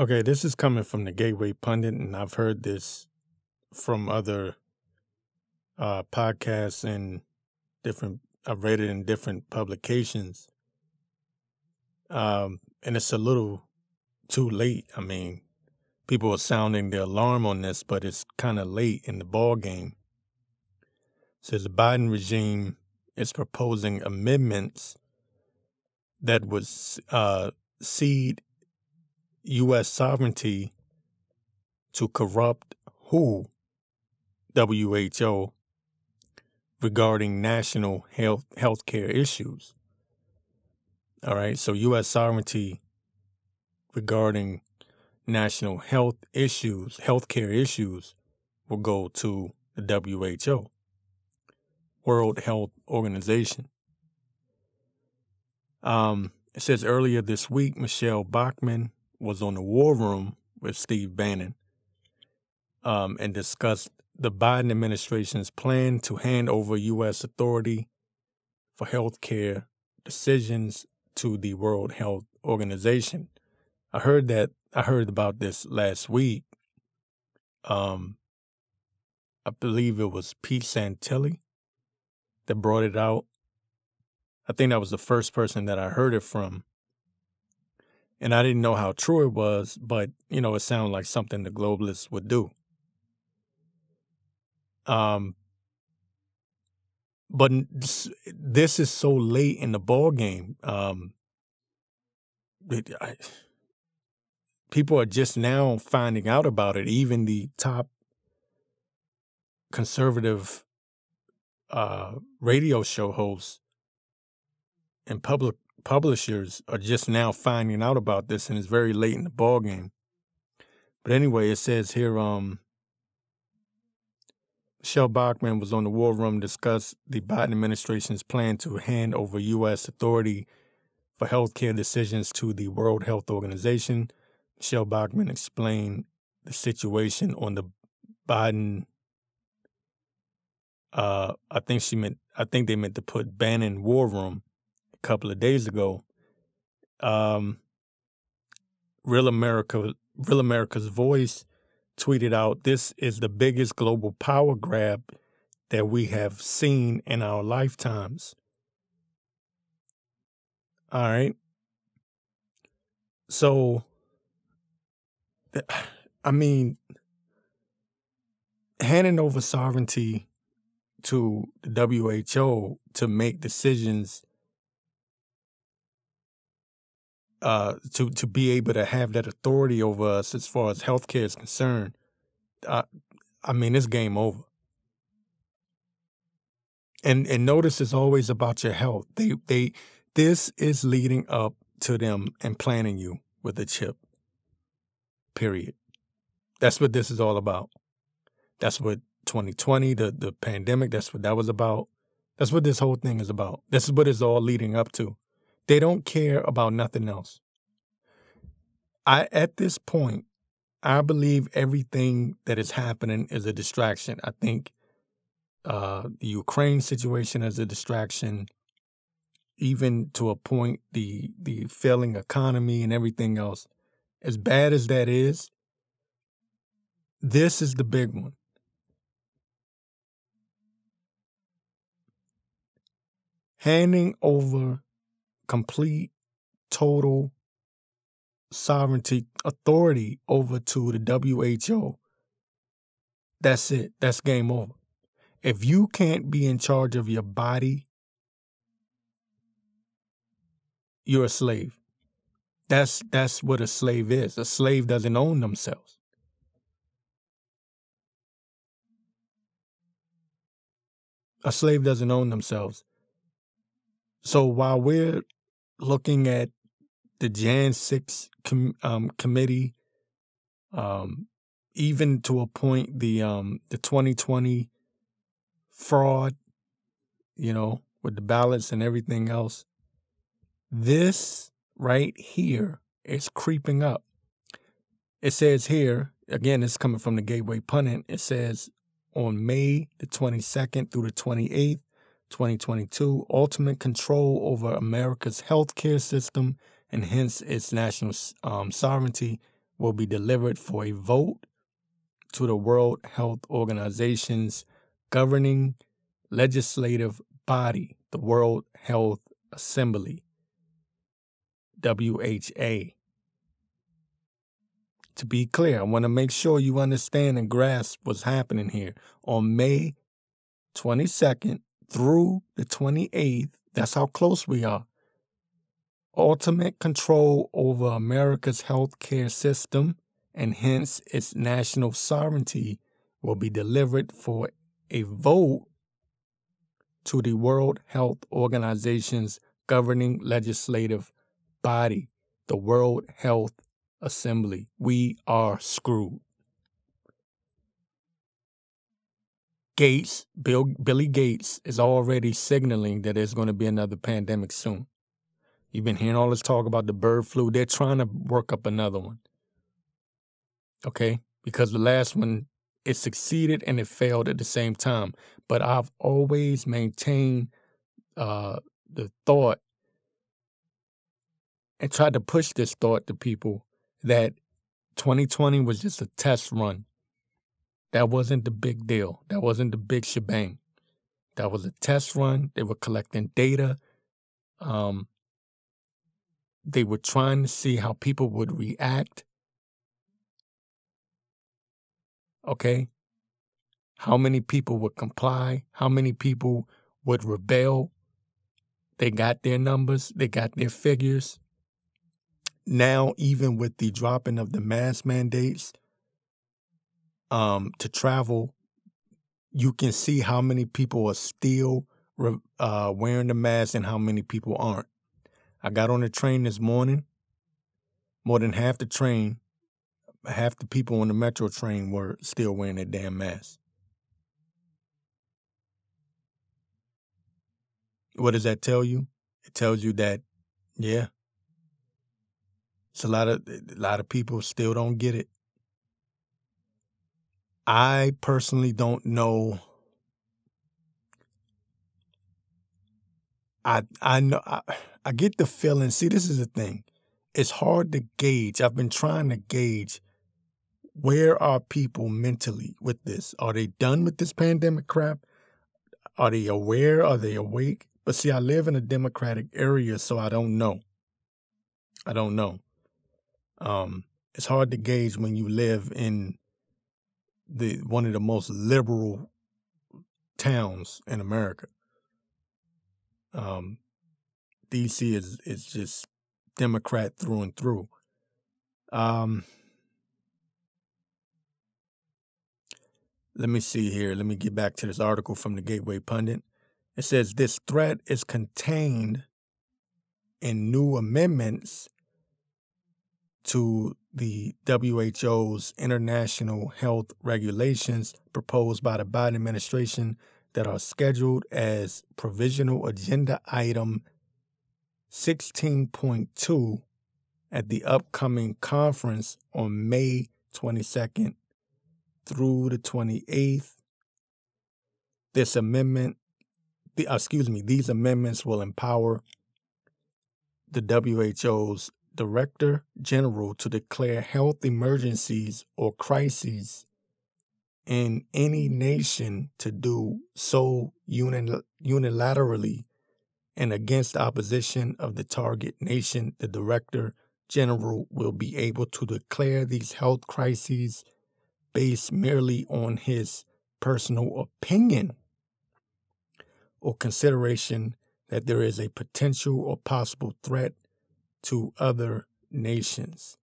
Okay, this is coming from the Gateway Pundit, and I've heard this from other uh, podcasts and different. I've read it in different publications, um, and it's a little too late. I mean, people are sounding the alarm on this, but it's kind of late in the ball game. It says the Biden regime is proposing amendments that would uh, cede U.S. sovereignty to corrupt WHO, WHO, regarding national health healthcare issues. All right, so U.S. sovereignty regarding national health issues, healthcare issues, will go to the WHO, World Health Organization. Um, it says earlier this week, Michele Bachmann was on the War Room with Steve Bannon um, and discussed the Biden administration's plan to hand over U.S. authority for health care decisions to the World Health Organization. I heard that I heard about this last week. Um, I believe it was Pete Santilli that brought it out. I think that was the first person that I heard it from. And I didn't know how true it was, but you know, it sounded like something the globalists would do. Um, but this is so late in the ball game. Um, it, I, people are just now finding out about it. Even the top conservative uh, radio show hosts and public publishers are just now finding out about this, and it's very late in the ball game. But anyway, it says here, um, Michele Bachmann was on the War Room to discuss the Biden administration's plan to hand over U.S. authority for healthcare decisions to the World Health Organization. Michele Bachmann explained the situation on the Biden. Uh, I think she meant. I think they meant to put Bannon War Room couple of days ago. Um, Real America, Real America's Voice tweeted out, "This is the biggest global power grab that we have seen in our lifetimes." All right. So, I mean, handing over sovereignty to the WHO to make decisions uh, to to be able to have that authority over us as far as healthcare is concerned, uh, I mean, it's game over. And and notice it's always about your health. They they this is leading up to them implanting you with a chip. Period. That's what this is all about. That's what 2020, the the pandemic, that's what that was about. That's what this whole thing is about. This is what it's all leading up to. They don't care about nothing else. I at this point, I believe everything that is happening is a distraction. I think uh, the Ukraine situation is a distraction, even to a point the the failing economy and everything else. As bad as that is, this is the big one. Handing over complete, total sovereignty, authority over to the WHO, that's it. That's game over. If you can't be in charge of your body, you're a slave. That's that's what a slave is. A slave doesn't own themselves. A slave doesn't own themselves. So while we're looking at the Jan 6 com, um, committee, um, even to a point, the um, the 2020 fraud, you know, with the ballots and everything else. This right here is creeping up. It says here, again, it's coming from the Gateway Pundit. It says on May the 22nd through the 28th, 2022, ultimate control over America's healthcare system and hence its national um, sovereignty will be delivered for a vote to the World Health Organization's governing legislative body, the World Health Assembly, WHA. To be clear, I want to make sure you understand and grasp what's happening here. On May 22nd through the 28th, that's how close we are. Ultimate control over America's healthcare system and hence its national sovereignty will be delivered for a vote to the World Health Organization's governing legislative body, the World Health Assembly. We are screwed. Gates, Bill, Billy Gates, is already signaling that there's going to be another pandemic soon. You've been hearing all this talk about the bird flu. They're trying to work up another one. Okay? Because the last one, it succeeded and it failed at the same time. But I've always maintained uh, the thought and tried to push this thought to people that 2020 was just a test run. That wasn't the big deal. That wasn't the big shebang. That was a test run. They were collecting data. Um, they were trying to see how people would react. Okay. How many people would comply? How many people would rebel? They got their numbers, they got their figures now even with the dropping of the mask mandates um, to travel, you can see how many people are still uh, wearing the mask and how many people aren't. I got on the train this morning. More than half the train, half the people on the metro train were still wearing their damn mask. What does that tell you? It tells you that, yeah, it's a lot of a lot of people still don't get it. I personally don't know. I I know I, I get the feeling. See, this is the thing. It's hard to gauge. I've been trying to gauge where are people mentally with this? Are they done with this pandemic crap? Are they aware? Are they awake? But see, I live in a democratic area, so I don't know. I don't know. Um, it's hard to gauge when you live in the one of the most liberal towns in America. Um, DC is is just Democrat through and through. Um, let me see here. Let me get back to this article from the Gateway Pundit. It says this threat is contained in new amendments to the WHO's international health regulations proposed by the Biden administration that are scheduled as provisional agenda item 16.2 at the upcoming conference on May 22nd through the 28th. This amendment, the, excuse me, these amendments will empower the WHO's Director General to declare health emergencies or crises in any nation to do so unilaterally and against opposition of the target nation, the Director General will be able to declare these health crises based merely on his personal opinion or consideration that there is a potential or possible threat to other nations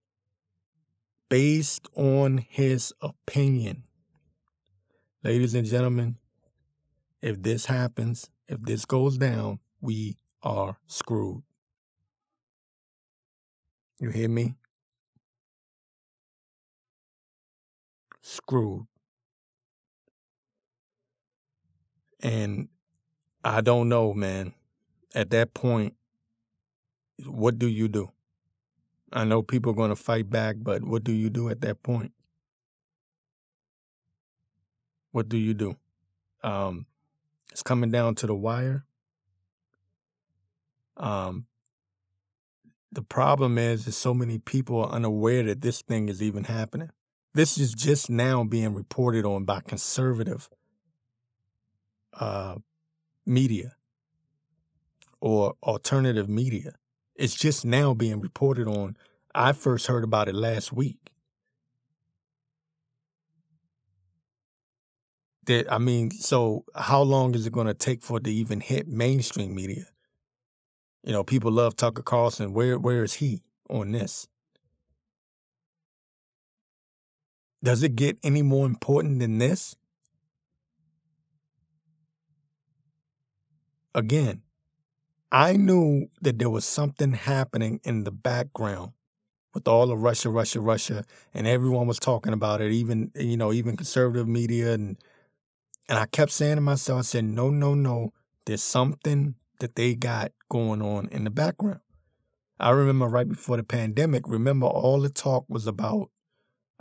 based on his opinion. Ladies and gentlemen, if this happens, if this goes down, we are screwed. You hear me? Screwed. And I don't know, man. At that point, what do you do? I know people are going to fight back, but what do you do at that point? What do you do? Um, it's coming down to the wire. Um, the problem is, is so many people are unaware that this thing is even happening. This is just now being reported on by conservative uh, media or alternative media. It's just now being reported on. I first heard about it last week. That I mean, so how long is it going to take for it to even hit mainstream media? You know, people love Tucker Carlson. Where where is he on this? Does it get any more important than this? Again, I knew that there was something happening in the background with all the Russia, Russia, Russia, and everyone was talking about it, even you know, even conservative media and and I kept saying to myself, I said, no, no, no, there's something that they got going on in the background. I remember right before the pandemic, remember all the talk was about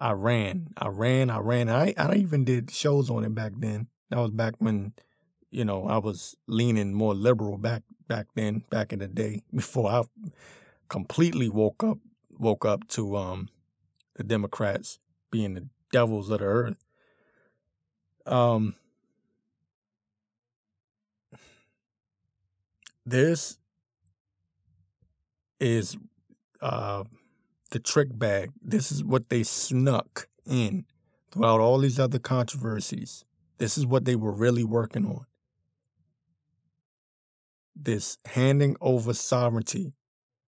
Iran, Iran, Iran. I I even did shows on it back then. That was back when, you know, I was leaning more liberal back back then, back in the day, before I completely woke up woke up to um the Democrats being the devils of the earth. Um this is uh, the trick bag. This is what they snuck in throughout all these other controversies. This is what they were really working on. This handing over sovereignty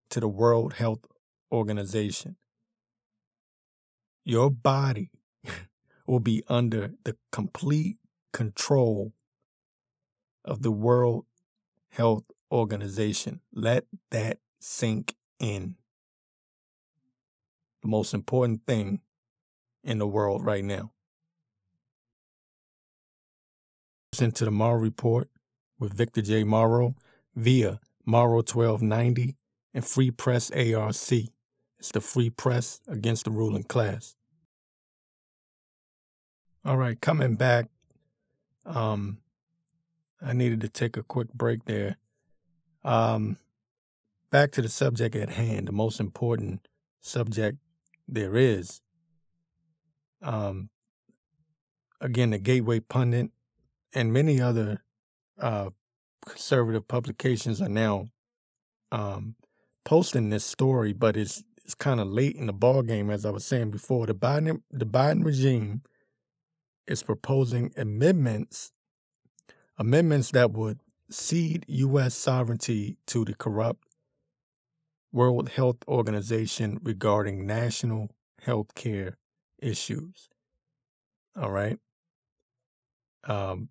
to the World Health Organization. Your body will be under the complete control of the World Health Organization. Let that sink in. The most important thing in the world right now. Listen to the Morrow Report with Victor J. Morrow via Morrow 1290 and Free Press ARC. It's the free press against the ruling class. All right, coming back. Um, I needed to take a quick break there. Um, back to the subject at hand, the most important subject there is. Um, again, the Gateway Pundit and many other uh, conservative publications are now um, posting this story, but it's it's kind of late in the ball game, as I was saying before. The Biden the Biden regime is proposing amendments amendments that would cede U.S. sovereignty to the corrupt World Health Organization regarding national health care issues. All right. Um,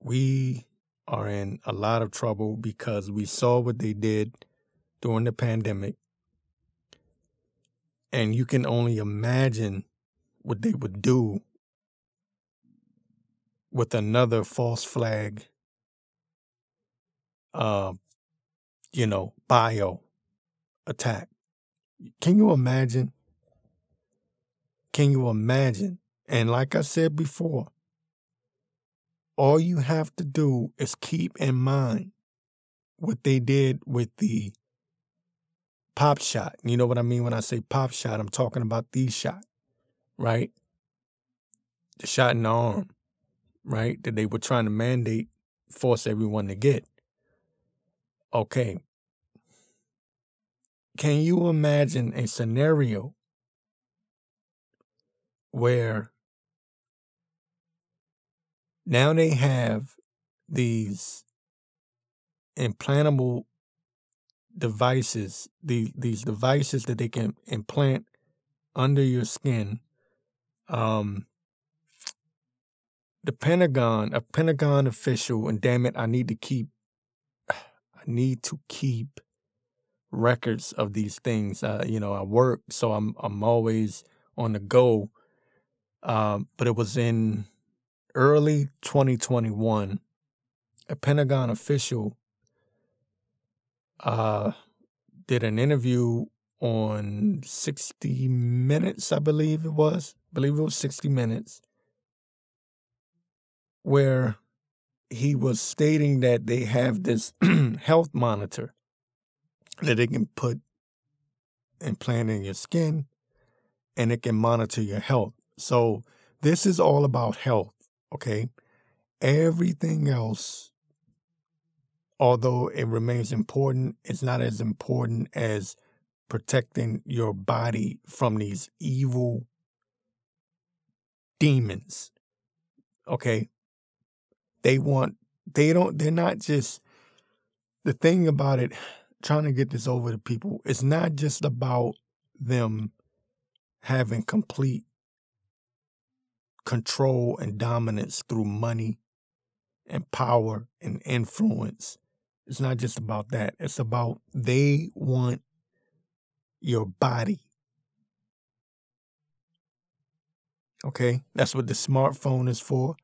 we are in a lot of trouble because we saw what they did during the pandemic. And you can only imagine what they would do with another false flag uh, you know, bio attack. Can you imagine? Can you imagine? And like I said before, all you have to do is keep in mind what they did with the pop shot. You know what I mean when I say pop shot? I'm talking about the shot, right? The shot in the arm, right? That they were trying to mandate, force everyone to get. Okay. Can you imagine a scenario where now they have these implantable devices, the, these devices that they can implant under your skin. Um, the Pentagon, a Pentagon official, and damn it, I need to keep I need to keep records of these things. Uh, you know, I work, so I'm I'm always on the go. Um, but it was in early 2021. A Pentagon official uh, did an interview on 60 Minutes, I believe it was. I believe it was 60 Minutes, where he was stating that they have this health monitor that they can put implant in your skin and it can monitor your health. So this is all about health, okay? Everything else, although it remains important, it's not as important as protecting your body from these evil demons. Okay? They want, they don't, they're not just, the thing about it, trying to get this over to people, it's not just about them having complete control and dominance through money and power and influence. It's not just about that. It's about they want your body. Okay? That's what the smartphone is for,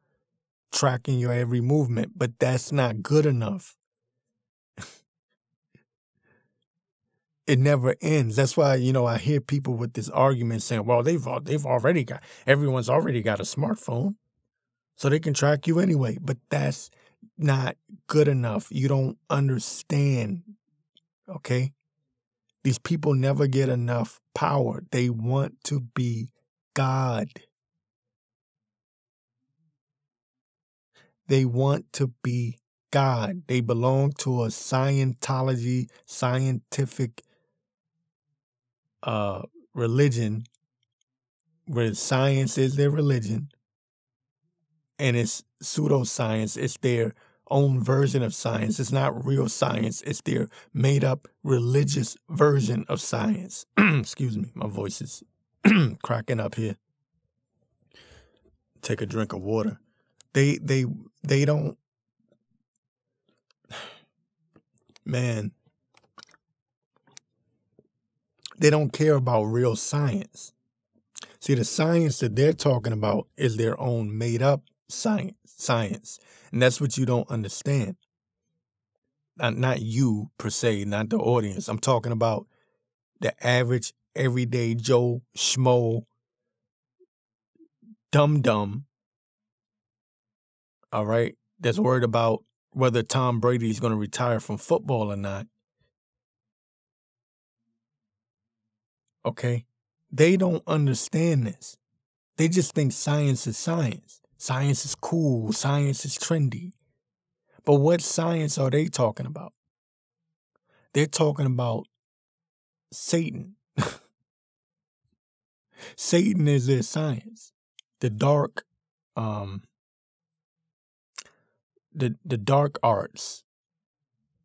tracking your every movement, but that's not good enough. It never ends. That's why you know I hear people with this argument saying, "Well, they've they've already got everyone's already got a smartphone, so they can track you anyway." But that's not good enough. You don't understand. Okay, these people never get enough power. They want to be God. They want to be God. They belong to a Scientology, scientific uh, religion where science is their religion and it's pseudoscience. It's their own version of science. It's not real science. It's their made up religious version of science. Excuse me, my voice is cracking up here. Take a drink of water. They they they don't man they don't care about real science. See, the science that they're talking about is their own made up science, science. And that's what you don't understand. Not, not you per se, not the audience. I'm talking about the average, everyday Joe Schmo, dum dum. All right, that's worried about whether Tom Brady is going to retire from football or not. Okay? They don't understand this. They just think science is science. Science is cool. Science is trendy. But what science are they talking about? They're talking about Satan. Satan is their science. The dark, um, the the dark arts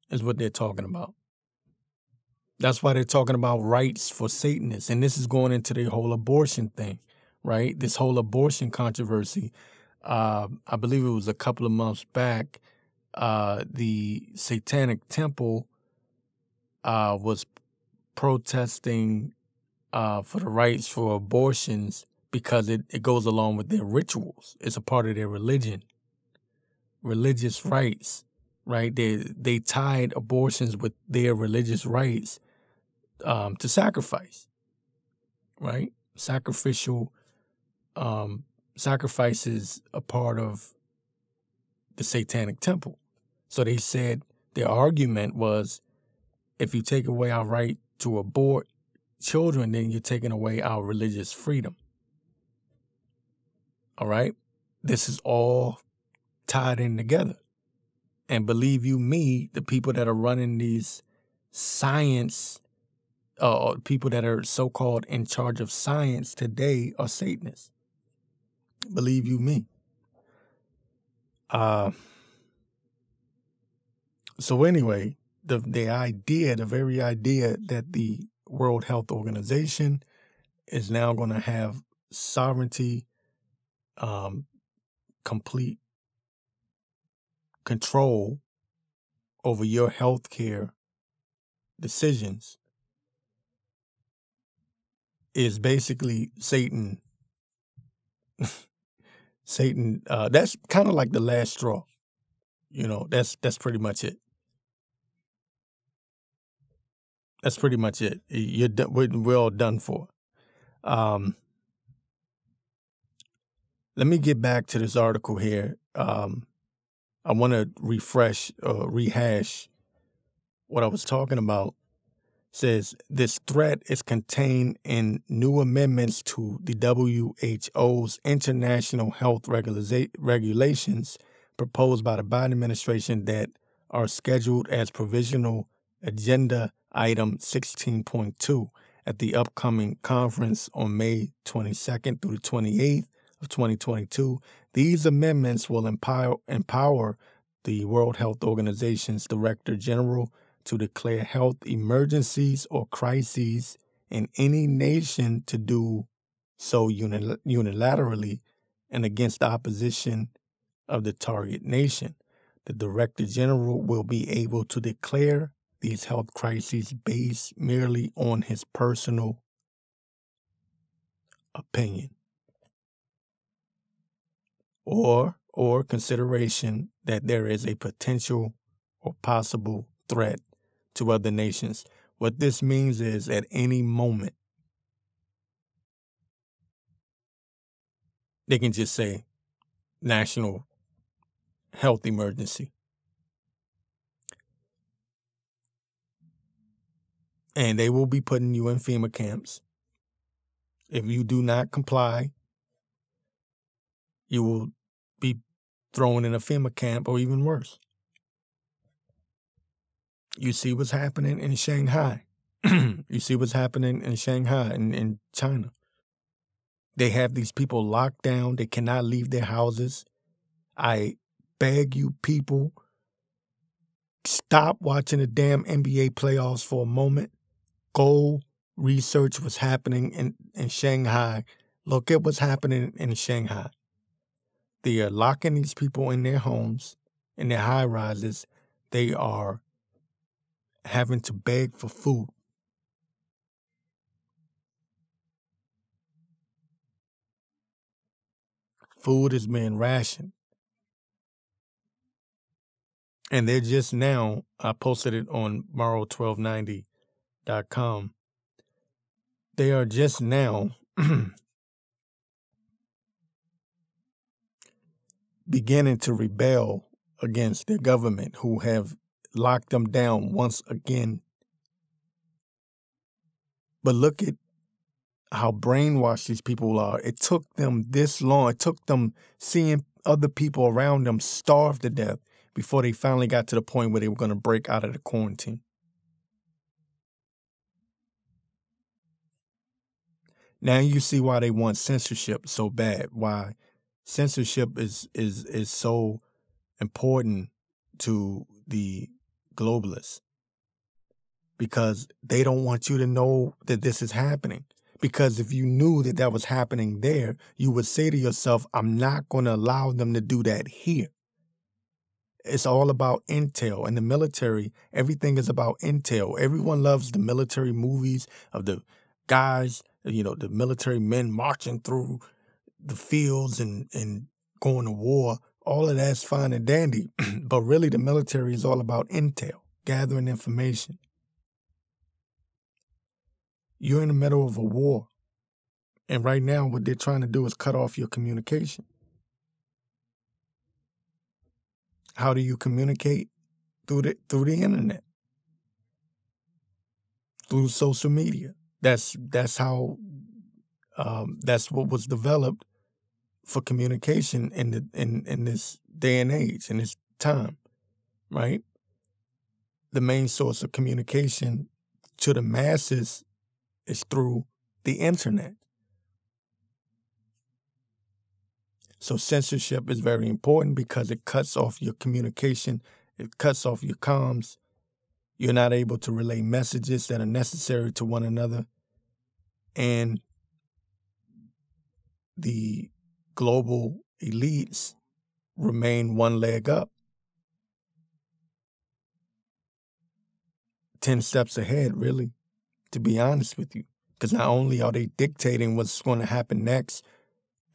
is what they're talking about. That's why they're talking about rights for Satanists. And this is going into the whole abortion thing, right? This whole abortion controversy. Uh, I believe it was a couple of months back. Uh, the Satanic Temple uh, was protesting uh, for the rights for abortions because it, it goes along with their rituals. It's a part of their religion, religious rights, right? They they tied abortions with their religious rights um, to sacrifice, right? Sacrificial um, sacrifices a part of the Satanic Temple. So they said their argument was if you take away our right to abort children, then you're taking away our religious freedom. All right? This is all tied in together. And believe you me, the people that are running these science uh, people that are so called in charge of science today are Satanists. Believe you me. Uh, so anyway, the the idea, the very idea that the World Health Organization is now going to have sovereignty, um, complete control over your health care decisions is basically Satan. Satan. Uh, that's kind of like the last straw. You know, that's that's pretty much it. That's pretty much it. You're done, we're, we're all done for. Um, let me get back to this article here. Um, I want to refresh, uh, rehash what I was talking about. Says this threat is contained in new amendments to the WHO's international health regula- regulations proposed by the Biden administration that are scheduled as provisional agenda item 16.2 at the upcoming conference on May 22nd through the 28th of 2022. These amendments will empower, empower the World Health Organization's Director General to declare health emergencies or crises in any nation to do so unilaterally and against the opposition of the target nation. The Director General will be able to declare these health crises based merely on his personal opinion or or consideration that there is a potential or possible threat to other nations. What this means is at any moment they can just say national health emergency. And they will be putting you in FEMA camps. If you do not comply, you will be thrown in a FEMA camp or even worse. You see what's happening in Shanghai. you see what's happening in Shanghai and in China. They have these people locked down. They cannot leave their houses. I beg you, people, stop watching the damn NBA playoffs for a moment. Go research what's happening in, in Shanghai. Look at what's happening in Shanghai. They are locking these people in their homes, in their high rises. They are having to beg for food. Food is being rationed. And they're just now, I posted it on morrow1290.com. They are just now beginning to rebel against their government who have locked them down once again. But look at how brainwashed these people are. It took them this long. It took them seeing other people around them starve to death before they finally got to the point where they were going to break out of the quarantine. Now you see why they want censorship so bad. Why censorship is is is so important to the globalists because they don't want you to know that this is happening. Because if you knew that that was happening there, you would say to yourself, I'm not going to allow them to do that here. It's all about intel. and the military, everything is about intel. Everyone loves the military movies of the guys, you know, the military men marching through the fields and, and going to war all of that's fine and dandy, but really the military is all about intel, gathering information. You're in the middle of a war. And right now, what they're trying to do is cut off your communication. How do you communicate? Through the through the internet. Through social media. That's that's how um, that's what was developed for communication in the in in this day and age in this time, right? The main source of communication to the masses is through the internet. So censorship is very important because it cuts off your communication, it cuts off your comms. You're not able to relay messages that are necessary to one another. And the global elites remain one leg up. 10 steps ahead, really, to be honest with you. Because not only are they dictating what's going to happen next,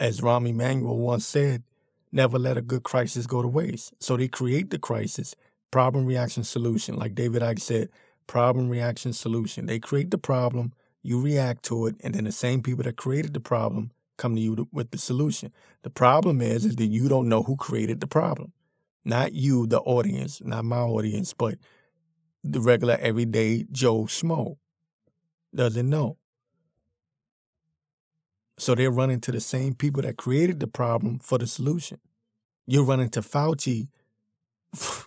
as Rahm Emanuel once said, never let a good crisis go to waste. So they create the crisis, problem, reaction, solution. Like David Icke said, problem, reaction, solution. They create the problem, you react to it, and then the same people that created the problem come to you with the solution. The problem is, is that you don't know who created the problem. Not you, the audience, not my audience, but the regular everyday Joe Schmo. doesn't know. So they're running to the same people that created the problem for the solution. You're running to Fauci.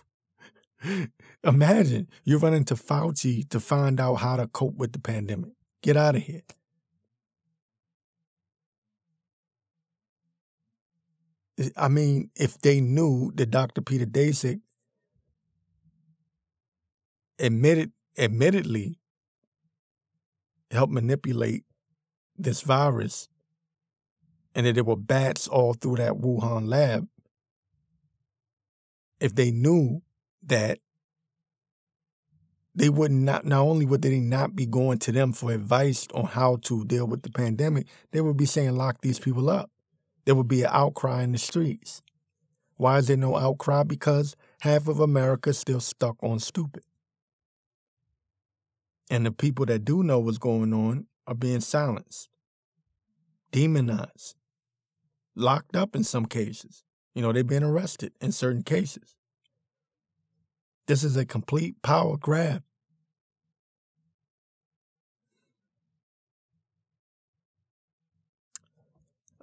Imagine you're running to Fauci to find out how to cope with the pandemic. Get out of here. I mean, if they knew that Dr. Peter Daszak admitted admittedly helped manipulate this virus and that there were bats all through that Wuhan lab, if they knew that they would not not only would they not be going to them for advice on how to deal with the pandemic, they would be saying lock these people up. There would be an outcry in the streets. Why is there no outcry? Because half of America is still stuck on stupid. And the people that do know what's going on are being silenced, demonized, locked up in some cases. You know, they've been arrested in certain cases. This is a complete power grab.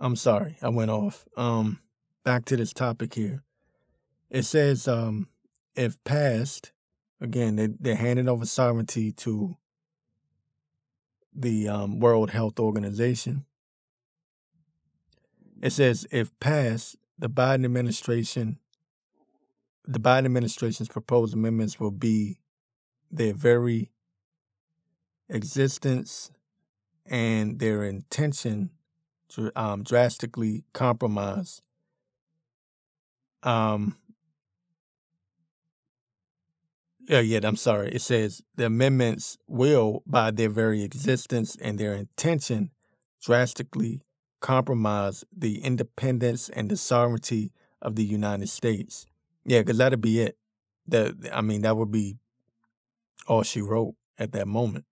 I'm sorry, I went off. Um, back to this topic here. It says, um, if passed, again, they, they're handing over sovereignty to the um, World Health Organization. It says, if passed, the Biden administration, the Biden administration's proposed amendments will be their very existence and their intention um, drastically compromise um, yeah, yeah, I'm sorry. It says the amendments will, by their very existence and their intention, drastically compromise the independence and the sovereignty of the United States. Yeah, because that'd be it. That I mean, that would be all she wrote at that moment.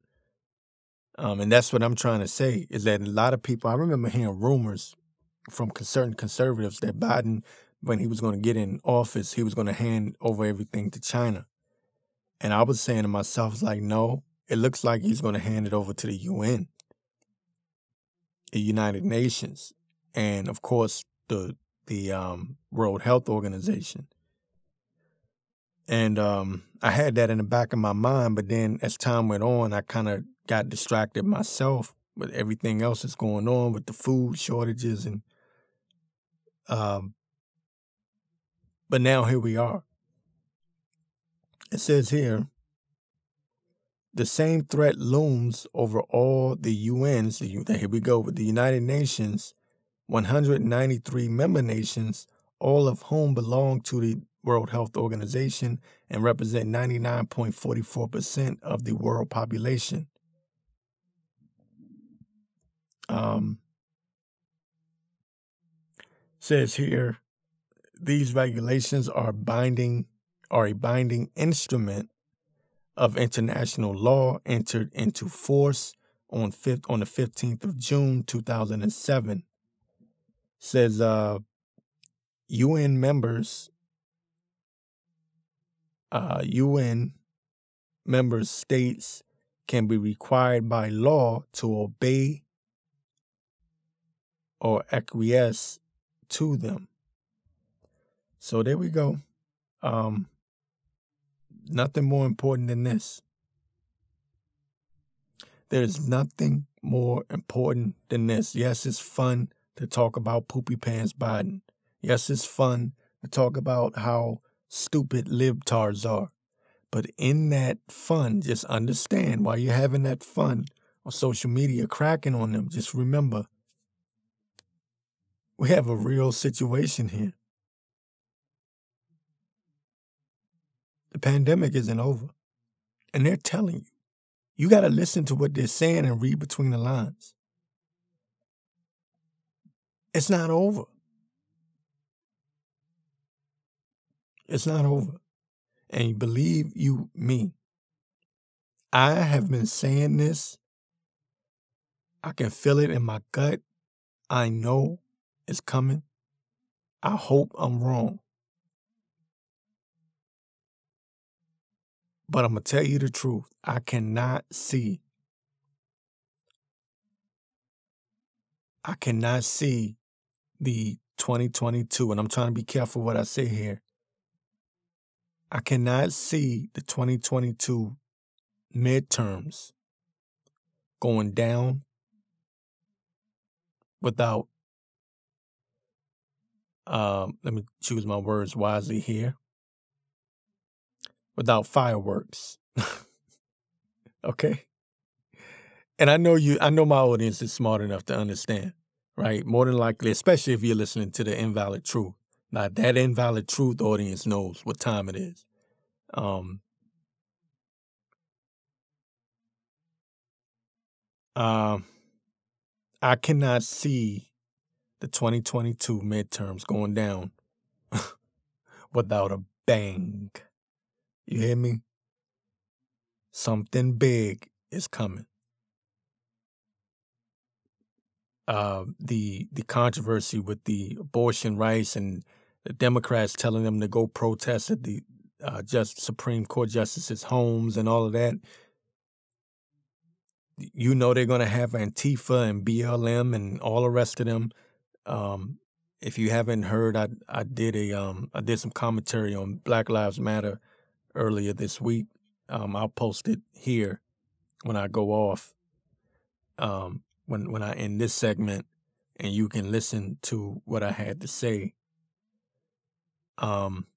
Um, and that's what I'm trying to say is that a lot of people. I remember hearing rumors from certain conservatives that Biden, when he was going to get in office, he was going to hand over everything to China. And I was saying to myself, like, no, it looks like he's going to hand it over to the UN, the United Nations, and of course the the um, World Health Organization. And um, I had that in the back of my mind, but then as time went on, I kind of got distracted myself with everything else that's going on with the food shortages and um, but now here we are. It says here the same threat looms over all the UN's, here we go, with the United Nations, 193 member nations, all of whom belong to the World Health Organization and represent 99.44% of the world population. Um, says here, these regulations are binding are a binding instrument of international law entered into force on fifth on the 15th of June 2007 says uh UN members uh UN member states can be required by law to obey or acquiesce to them. So there we go. Um nothing more important than this. There's nothing more important than this. Yes, it's fun to talk about Poopy Pants Biden. Yes, it's fun to talk about how stupid libtards are. But in that fun, just understand while you're having that fun on social media, cracking on them, just remember we have a real situation here. The pandemic isn't over. And they're telling you. You got to listen to what they're saying and read between the lines. It's not over. It's not over. And believe you me, I have been saying this. I can feel it in my gut. I know it's coming. I hope I'm wrong. But I'm going to tell you the truth. I cannot see I cannot see the 2022, and I'm trying to be careful what I say here. I cannot see the 2022 midterms going down without um, let me choose my words wisely here. Without fireworks. Okay. And i know you i know my audience is smart enough to understand right? More than likely especially if you're listening to the invalid truth. Now that invalid truth audience knows what time it is. Um um i cannot see the 2022 midterms going down without a bang. You hear me? Something big is coming. Uh, the the controversy with the abortion rights and the Democrats telling them to go protest at the uh, just Supreme Court justices' homes and all of that. You know they're to have Antifa and BLM and all the rest of them um, if you haven't heard, I I did a um I did some commentary on Black Lives Matter earlier this week. Um, I'll post it here when I go off. Um, when when I end this segment, and you can listen to what I had to say. Um,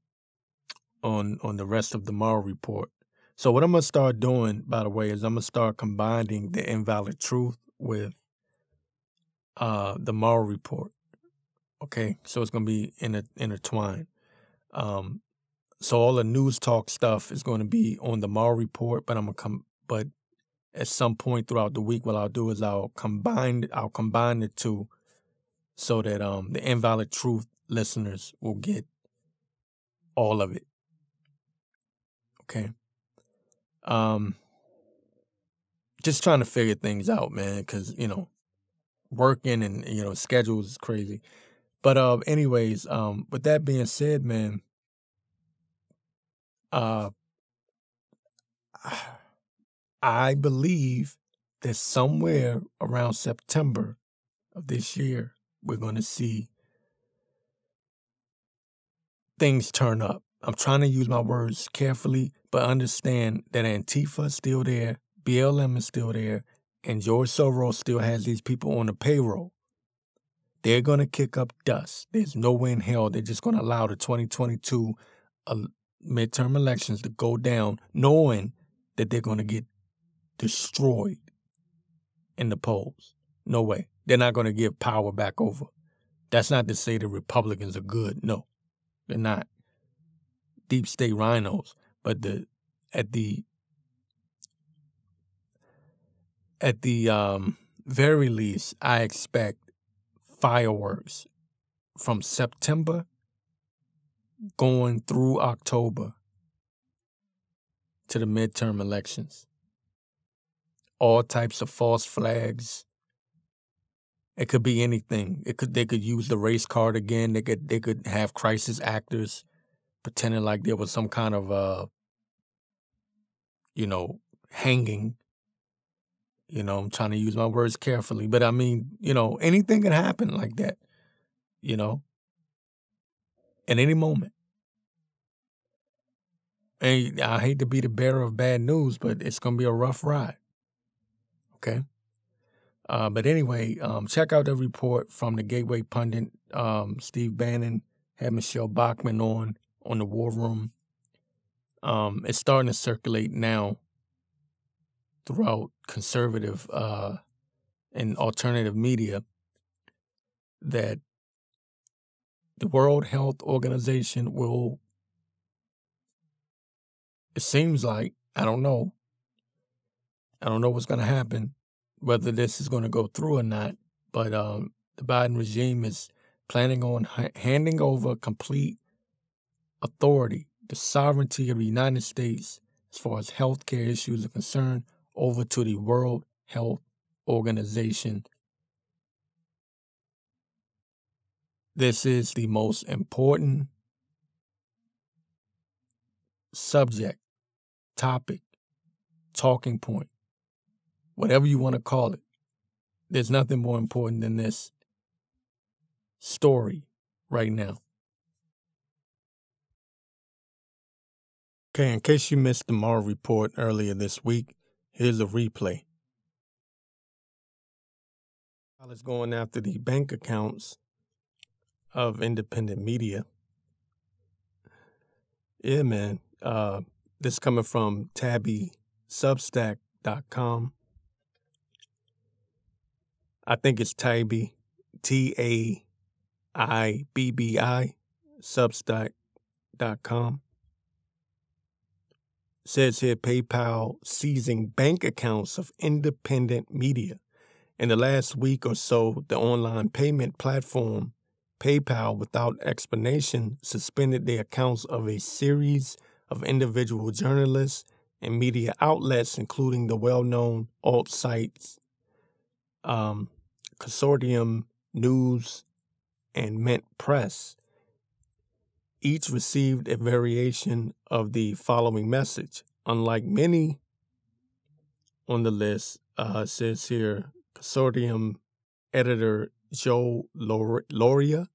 on on the rest of the Morrow report. So what I'm gonna start doing, by the way, is I'm gonna start combining the invalid truth with uh the Morrow report. Okay, so it's gonna be inter- intertwined. Um, so all the news talk stuff is going to be on the Morrow report, but I'm gonna come. But at some point throughout the week, what I'll do is I'll combine I'll combine the two, so that um the invalid truth listeners will get all of it. Okay. Um, just trying to figure things out, man, because you know, working and you know schedules is crazy. But uh, anyways, um, with that being said, man, uh, I believe that somewhere around September of this year, we're going to see things turn up. I'm trying to use my words carefully, but understand that Antifa is still there, BLM is still there, and George Soros still has these people on the payroll. They're going to kick up dust. There's no way in hell they're just going to allow the 2022 uh, midterm elections to go down knowing that they're going to get destroyed in the polls. No way. They're not going to give power back over. That's not to say the Republicans are good. No, they're not. Deep state rhinos. But the at the at the um, very least, I expect fireworks from September going through October to the midterm elections. All types of false flags. It could be anything. It could they could use the race card again. They could they could have crisis actors pretending like there was some kind of uh you know hanging you know, I'm trying to use my words carefully, but I mean, you know, anything can happen like that, you know, at any moment. And I hate to be the bearer of bad news, but it's going to be a rough ride. Okay. Uh, but anyway, um, check out the report from the Gateway Pundit. Um, Steve Bannon had Michele Bachmann on on the War Room. Um, it's starting to circulate now throughout conservative uh, and alternative media that the World Health Organization will, it seems like, I don't know, I don't know what's going to happen, whether this is going to go through or not, but um, the Biden regime is planning on ha- handing over complete authority, the sovereignty of the United States as far as healthcare issues are concerned over to the World Health Organization. This is the most important subject, topic, talking point, whatever you want to call it, There's nothing more important than this story right now. Okay, in case you missed the Mar report earlier this week, here's a replay. I was going after the bank accounts of independent media. Yeah, man. Uh, this coming from tabbysubstack.com. I think it's Tabby, T A I B B I, substack.com. Says here PayPal seizing bank accounts of independent media. In the last week or so, the online payment platform PayPal, without explanation, suspended the accounts of a series of individual journalists and media outlets, including the well known alt sites um, Consortium News and Mint Press. Each received a variation of the following message. Unlike many on the list, uh, says here Consortium editor Joe Lauria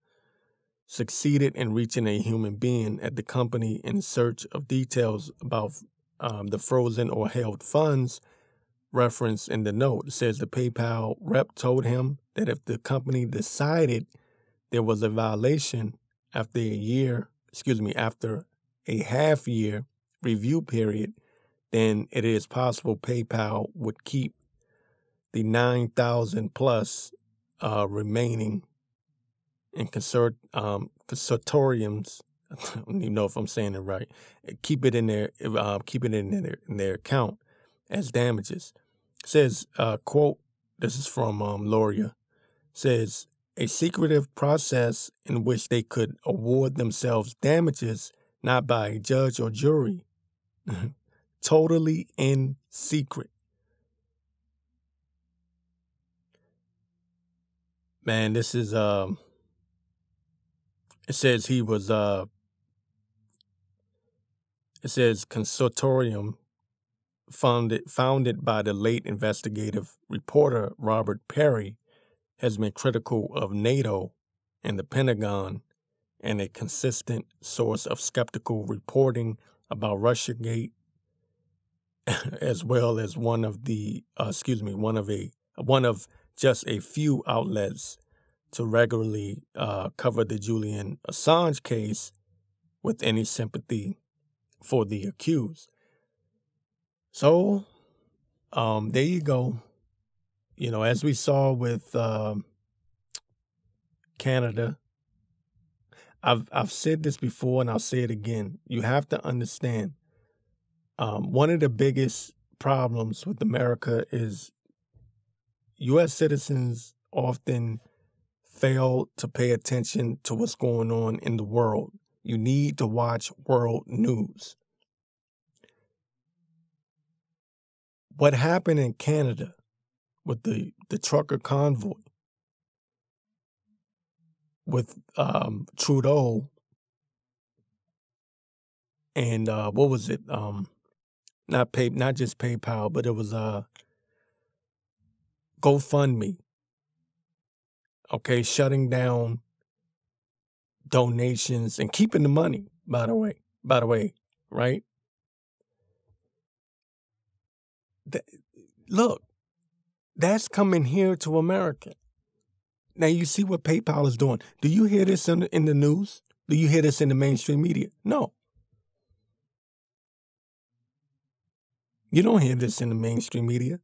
succeeded in reaching a human being at the company in search of details about um, the frozen or held funds referenced in the note. It says the PayPal rep told him that if the company decided there was a violation after a year, excuse me, after a half year review period, then it is possible PayPal would keep the 9,000 plus uh, remaining in consort, um, consortiums. I don't even know if I'm saying it right. Keep it in their uh, keep it in their in their account as damages. It says uh, quote. This is from um, Lauria. Says a secretive process in which they could award themselves damages not by a judge or jury, totally in secret. Man, this is um it says he was uh it says consortium founded founded by the late investigative reporter Robert Parry has been critical of NATO and the Pentagon and a consistent source of skeptical reporting about Russiagate as well as one of the uh, excuse me one of a one of just a few outlets to regularly uh, cover the Julian Assange case with any sympathy for the accused. So, um, there you go. You know, as we saw with uh, Canada, I've I've said this before and I'll say it again. You have to understand. Um, one of the biggest problems with America is U.S. citizens often fail to pay attention to what's going on in the world. You need to watch world news. What happened in Canada with the, the trucker convoy, with um, Trudeau, and uh, what was it? Um, not pay, not just PayPal, but it was uh, GoFundMe okay, shutting down donations and keeping the money, by the way, by the way, right? The, look, that's coming here to America. Now you see what PayPal is doing. Do you hear this in, in the news? Do you hear this in the mainstream media? No. You don't hear this in the mainstream media.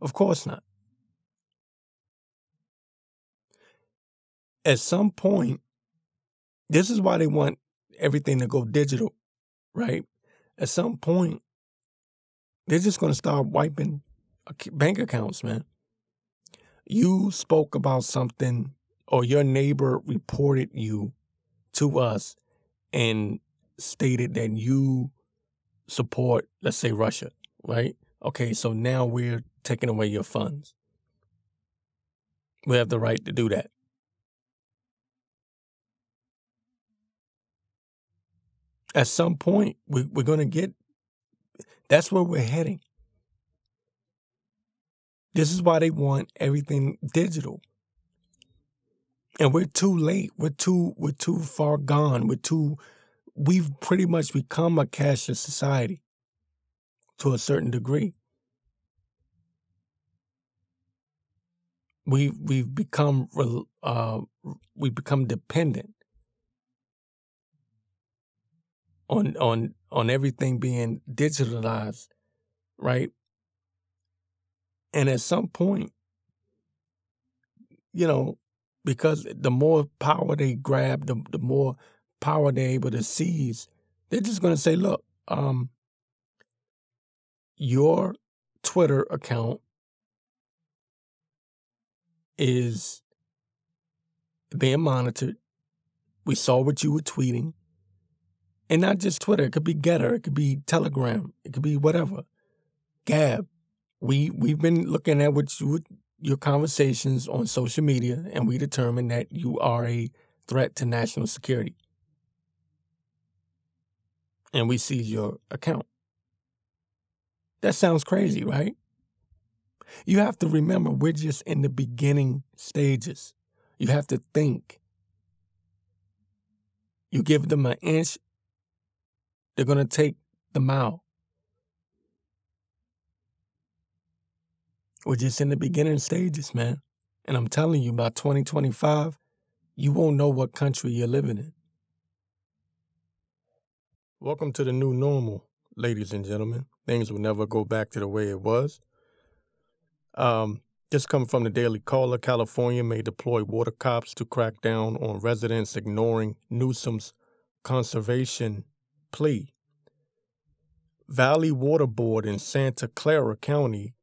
Of course not. at some point, this is why they want everything to go digital, right? At some point, they're just going to start wiping bank accounts, man. You spoke about something, or your neighbor reported you to us and stated that you support, let's say, Russia, right? Okay, so now we're taking away your funds. We have the right to do that. at some point we, we're going to get that's where we're heading This is why they want everything digital. And we're too late. We're too we're too far gone. We're too we've pretty much become a cashless society to a certain degree. We we've become uh, we become dependent on on on everything being digitalized, right? And at some point, you know, because the more power they grab, the the more power they're able to seize, they're just going to say, "Look, um, your Twitter account is being monitored. We saw what you were tweeting. And not just Twitter, it could be Gettr, it could be Telegram, it could be whatever. Gab. We we've been looking at what you, your conversations on social media, and we determined that you are a threat to national security. And we seize your account. That sounds crazy, right? You have to remember we're just in the beginning stages. You have to think. You give them an inch, they're going to take the mile. We're just in the beginning stages, man. And I'm telling you, by 2025, you won't know what country you're living in. Welcome to the new normal, ladies and gentlemen. Things will never go back to the way it was. Um, this coming from the Daily Caller, California may deploy water cops to crack down on residents ignoring Newsom's conservation plea. Valley Water Board in Santa Clara County,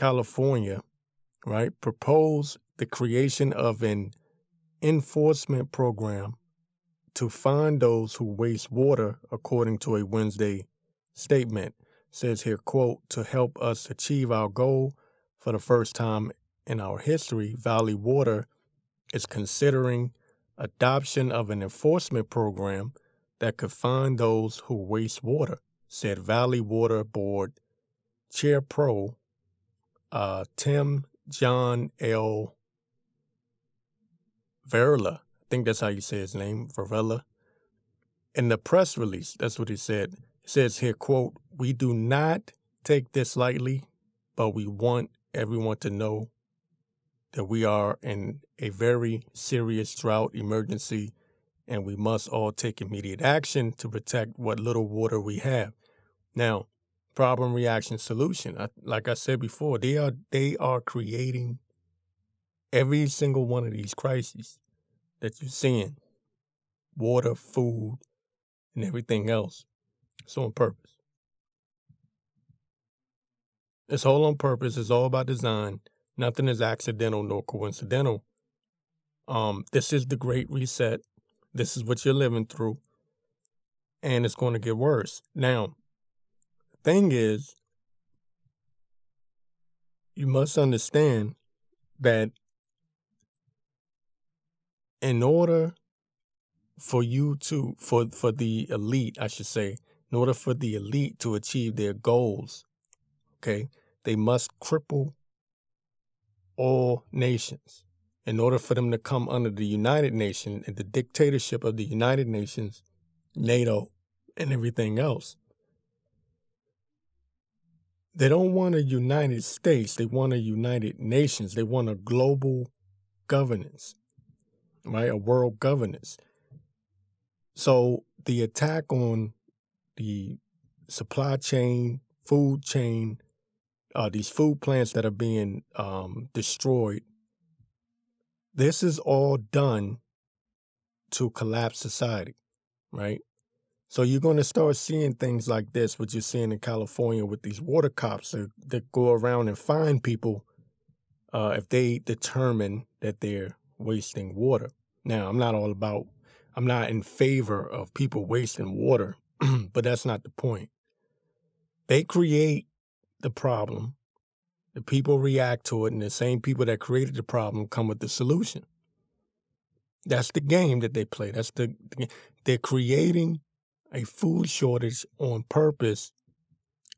California, right, proposed the creation of an enforcement program to find those who waste water, according to a Wednesday statement. says here, quote, to help us achieve our goal for the first time in our history, Valley Water is considering adoption of an enforcement program that could find those who waste water, said Valley Water Board Chair Pro uh, Tem John L. Verla. I think that's how you say his name, Varela. In the press release, that's what he said. It says here, quote, we do not take this lightly, but we want everyone to know that we are in a very serious drought emergency and we must all take immediate action to protect what little water we have. Now, problem reaction solution. like I said before, they are they are creating every single one of these crises that you're seeing. Water, food, and everything else. it's on purpose. It's all on purpose. It's all about design. Nothing is accidental nor coincidental. Um, this is the great reset. This is what you're living through. And it's going to get worse. Now, thing is, you must understand that in order for you to for for the elite, I should say, in order for the elite to achieve their goals, okay, they must cripple all nations in order for them to come under the United Nations and the dictatorship of the United Nations, NATO, and everything else. They don't want a United States, they want a United Nations, they want a global governance, right? A world governance. So the attack on the supply chain, food chain, uh, these food plants that are being um, destroyed. This is all done to collapse society, right? So you're going to start seeing things like this, what you're seeing in California with these water cops that, that go around and find people uh, if they determine that they're wasting water. Now, I'm not all about, I'm not in favor of people wasting water, but that's not the point. They create the problem, the people react to it, and the same people that created the problem come with the solution. That's the game that they play. That's the they're creating a food shortage on purpose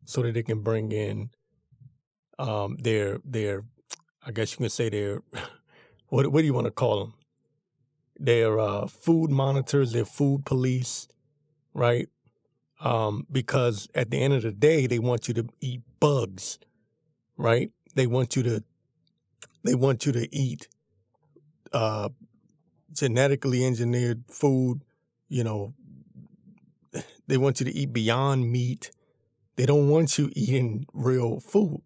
so that they can bring in um, their their I guess you can say their what what do you want to call them? Their uh, food monitors, their food police, right? Um, because at the end of the day, they want you to eat bugs, right? They want you to they want you to eat uh, genetically engineered food. You know, they want you to eat beyond meat. They don't want you eating real food,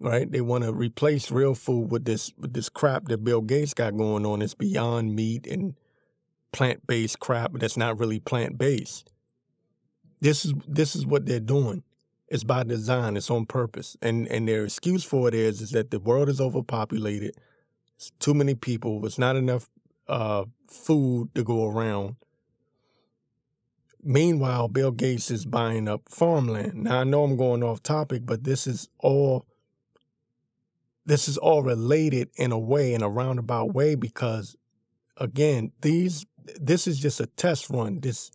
right? They want to replace real food with this with this crap that Bill Gates got going on. It's beyond meat and plant based crap that's not really plant based. This is this is what they're doing. It's by design. It's on purpose. And and their excuse for it is is that the world is overpopulated. It's too many people. It's not enough uh, food to go around. Meanwhile, Bill Gates is buying up farmland. Now I know I'm going off topic, but this is all this is all related in a way, in a roundabout way, because again, these this is just a test run. This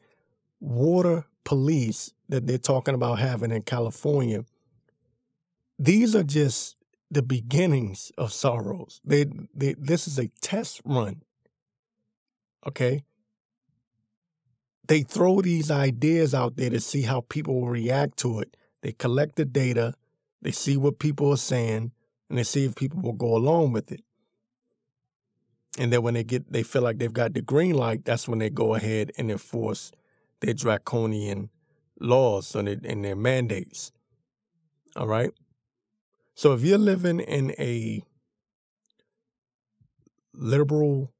water police that they're talking about having in California, these are just the beginnings of sorrows. They, they, this is a test run. Okay? They throw these ideas out there to see how people will react to it. They collect the data, they see what people are saying, and they see if people will go along with it. And then when they get they feel like they've got the green light, that's when they go ahead and enforce their draconian laws and, and their mandates. All right. So if you're living in a liberal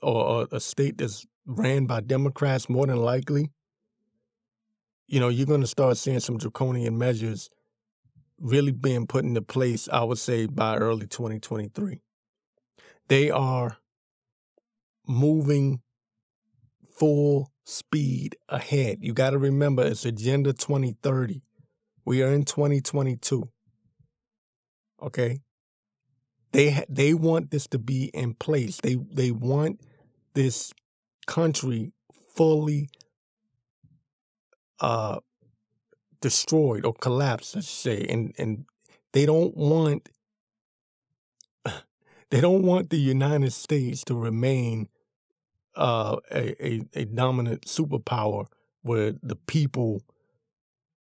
or a state that's ran by Democrats, more than likely, you know, you're going to start seeing some draconian measures really being put into place, I would say, by early 2023. They are moving full speed ahead. You got to remember it's Agenda 2030. We are in 2022. Okay? They they want this to be in place. They they want this country fully uh destroyed or collapsed, let's say. And and they don't want they don't want the United States to remain uh, a, a, a dominant superpower where the people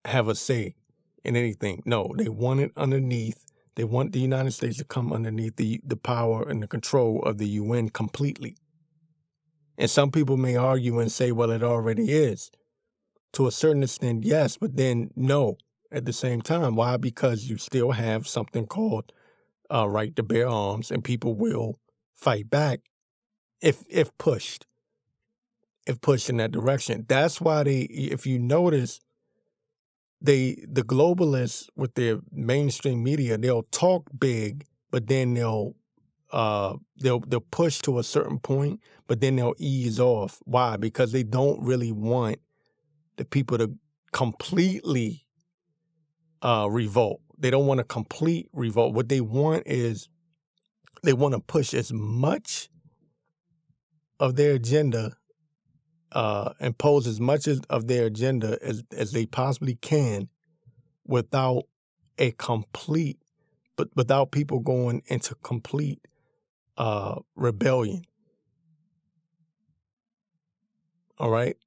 have a say in anything. No, they want it underneath. They want the United States to come underneath the, the power and the control of the UN completely. And some people may argue and say, well, it already is. To a certain extent, yes, but then no at the same time. Why? Because you still have something called uh, right to bear arms, and people will fight back if if pushed, if pushed in that direction. That's why they, if you notice, they the globalists with their mainstream media, they'll talk big, but then they'll uh they'll they'll push to a certain point, but then they'll ease off. Why? Because they don't really want the people to completely uh revolt. They don't want a complete revolt. What they want is they want to push as much of their agenda, uh, impose as much as, of their agenda as, as they possibly can without a complete, but without people going into complete uh, rebellion. All right.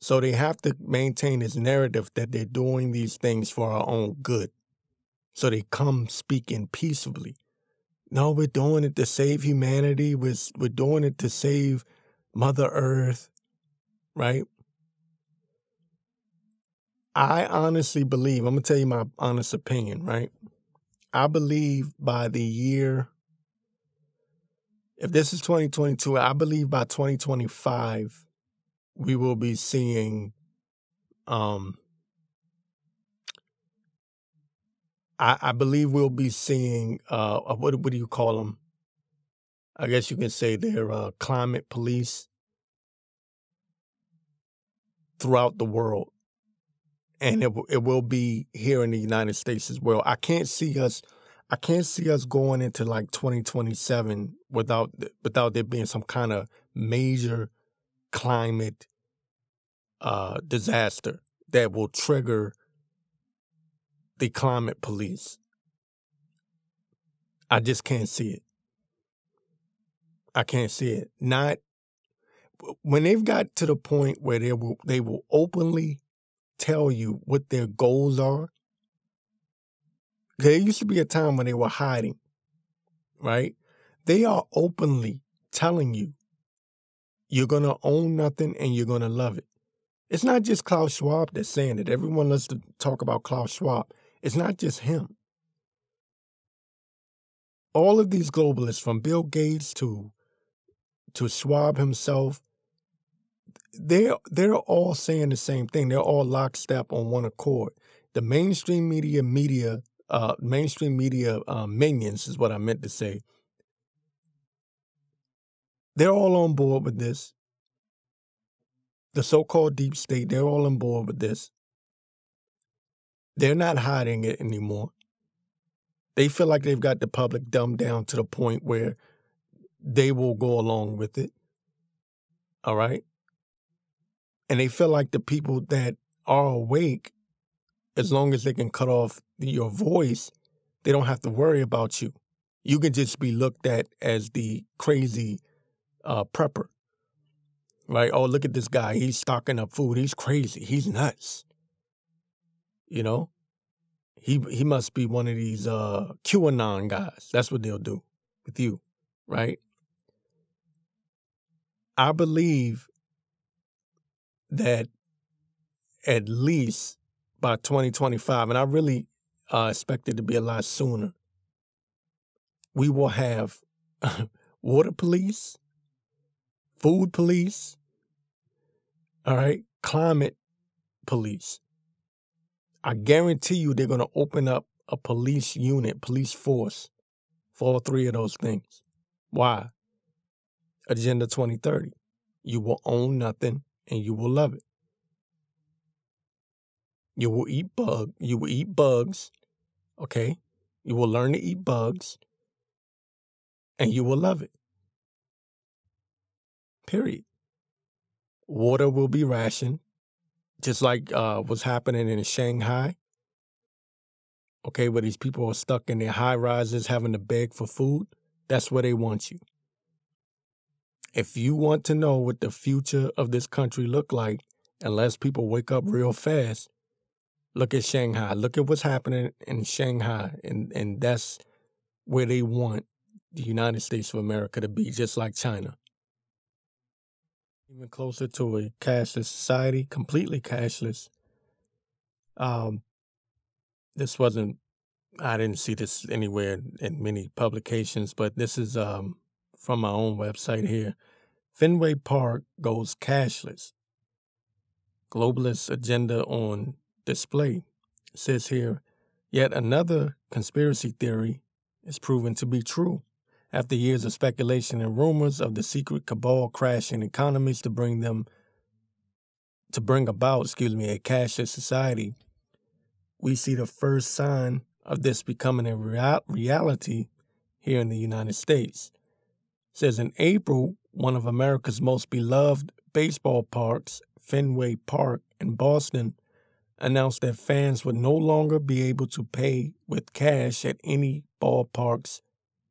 So they have to maintain this narrative that they're doing these things for our own good. So they come speaking peaceably. No, we're doing it to save humanity. We're, we're doing it to save Mother Earth, right? I honestly believe, I'm going to tell you my honest opinion, right? I believe by the year, if this is 2022, I believe by 2025, we will be seeing um, I, I believe we'll be seeing uh, what what do you call them? I guess you can say they're uh, climate police throughout the world, and it it will be here in the United States as well. I can't see us. I can't see us going into like 2027 without without there being some kind of major climate uh, disaster that will trigger the climate police. I just can't see it. I can't see it. Not when they've got to the point where they will they will openly tell you what their goals are. There used to be a time when they were hiding, right? They are openly telling you you're gonna own nothing and you're gonna love it. It's not just Klaus Schwab that's saying it. Everyone loves to talk about Klaus Schwab. It's not just him. All of these globalists, from Bill Gates to to Schwab himself, they're they're all saying the same thing. They're all lockstep on one accord. The mainstream media, media, uh, mainstream media uh, minions is what I meant to say. They're all on board with this. The so-called deep state, they're all on board with this. They're not hiding it anymore. They feel like they've got the public dumbed down to the point where they will go along with it. All right. And they feel like the people that are awake, as long as they can cut off your voice, they don't have to worry about you. You can just be looked at as the crazy uh, prepper. Right? Oh, look at this guy. He's stocking up food. He's crazy. He's nuts. You know? He he must be one of these uh QAnon guys. That's what they'll do with you, right? I believe that at least by 2025, and I really uh, expect it to be a lot sooner, we will have water police, food police, all right, climate police. I guarantee you they're going to open up a police unit, police force for all three of those things. Why? Agenda 2030. You will own nothing and you will love it. You will eat bug, you will eat bugs, okay? You will learn to eat bugs and you will love it. Period. Water will be rationed just like uh, what's happening in Shanghai. Okay, where these people are stuck in their high rises having to beg for food. That's where they want you. If you want to know what the future of this country look like, unless people wake up real fast, look at Shanghai. Look at what's happening in Shanghai, and and that's where they want the United States of America to be, just like China even closer to a cashless society, completely cashless. Um, this wasn't, I didn't see this anywhere in many publications, but this is um, from my own website here. Fenway Park goes cashless. Globalist agenda on display. It says here, yet another conspiracy theory is proven to be true. After years of speculation and rumors of the secret cabal crashing economies to bring them to bring about, excuse me, a cashless society, we see the first sign of this becoming a real- reality here in the United States. It says in April, one of America's most beloved baseball parks, Fenway Park in Boston, announced that fans would no longer be able to pay with cash at any ballparks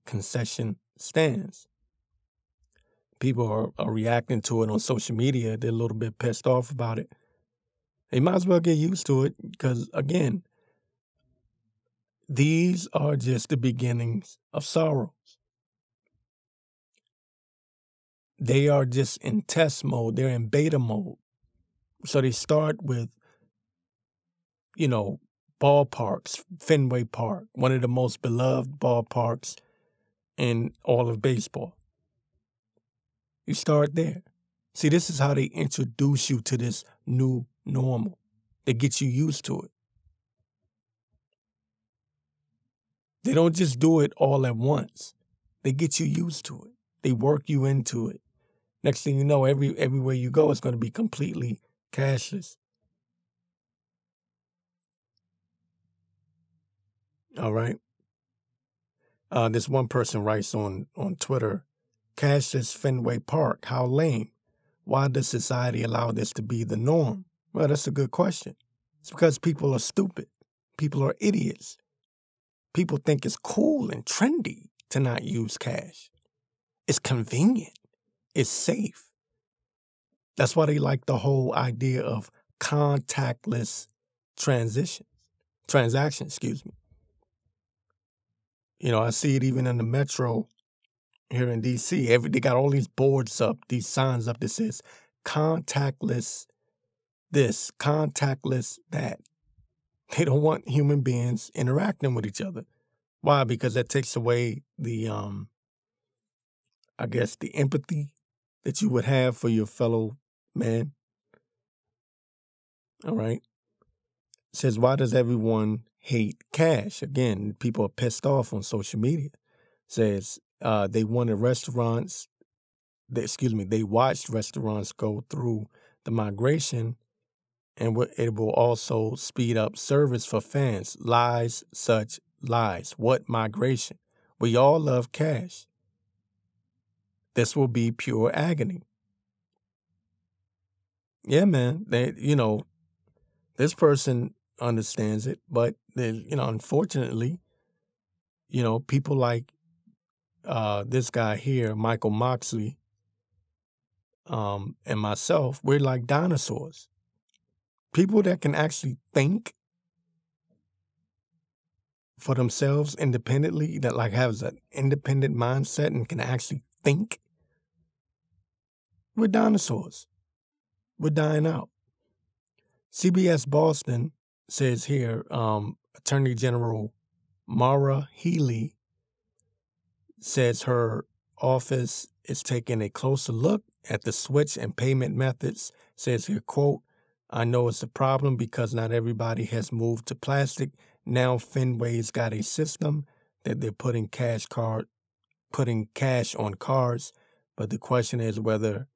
concession stands. People are, are reacting to it on social media. They're a little bit pissed off about it. They might as well get used to it because, again, these are just the beginnings of sorrows. They are just in test mode, they're in beta mode. So they start with, you know, ballparks, Fenway Park, one of the most beloved ballparks in all of baseball. You start there. See, this is how they introduce you to this new normal. They get you used to it. They don't just do it all at once. They get you used to it. They work you into it. Next thing you know, every everywhere you go, it's going to be completely cashless. All right. Uh, this one person writes on, on Twitter, cashless Fenway Park, how lame. Why does society allow this to be the norm? Well, that's a good question. It's because people are stupid. People are idiots. People think it's cool and trendy to not use cash. It's convenient. It's safe. That's why they like the whole idea of contactless transitions, transaction, excuse me. You know, I see it even in the metro here in DC. Every they got all these boards up, these signs up that says contactless this, contactless that. They don't want human beings interacting with each other. Why? Because that takes away the um I guess the empathy that you would have for your fellow man. All right. It says, why does everyone hate cash? Again, people are pissed off on social media. Says uh, they wanted restaurants, they, excuse me, they watched restaurants go through the migration and it will also speed up service for fans. Lies, such lies. What migration? We all love cash. This will be pure agony. Yeah, man. They, you know, this person understands it, but you know, unfortunately, you know, people like uh, this guy here, Michael Moxley, um, and myself, we're like dinosaurs. People that can actually think for themselves independently, that like has an independent mindset and can actually think. We're dinosaurs. We're dying out. CBS Boston says here, um, Attorney General Maura Healey says her office is taking a closer look at the switch and payment methods. Says here, quote, I know it's a problem because not everybody has moved to plastic. Now Fenway's got a system that they're putting cash card putting cash on cards, but the question is whether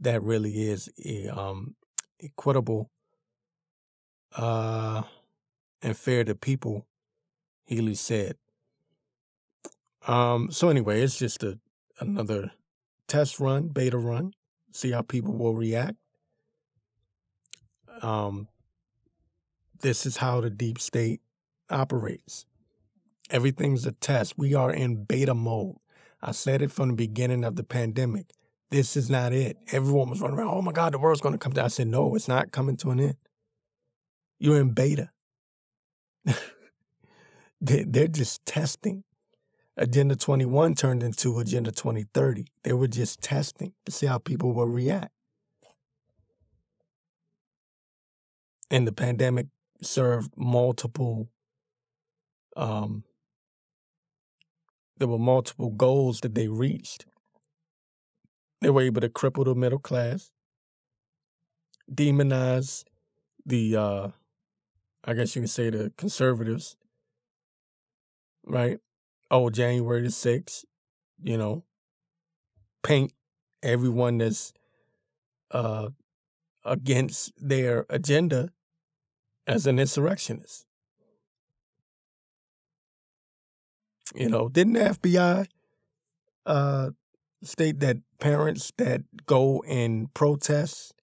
that really is um, equitable uh, and fair to people, Healey said. Um, so anyway, it's just a another test run, beta run, see how people will react. Um, this is how the deep state operates. Everything's a test. We are in beta mode. I said it from the beginning of the pandemic. This is not it. Everyone was running around, oh my God, the world's going to come down. I said, no, it's not coming to an end. You're in beta. They're just testing. Agenda 21 turned into Agenda 2030. They were just testing to see how people will react. And the pandemic served multiple, um, there were multiple goals that they reached. They were able to cripple the middle class, demonize the, uh, I guess you can say the conservatives, right? oh, January the 6th, you know, paint everyone that's uh, against their agenda as an insurrectionist. You know, didn't the FBI uh, state that parents that go and protest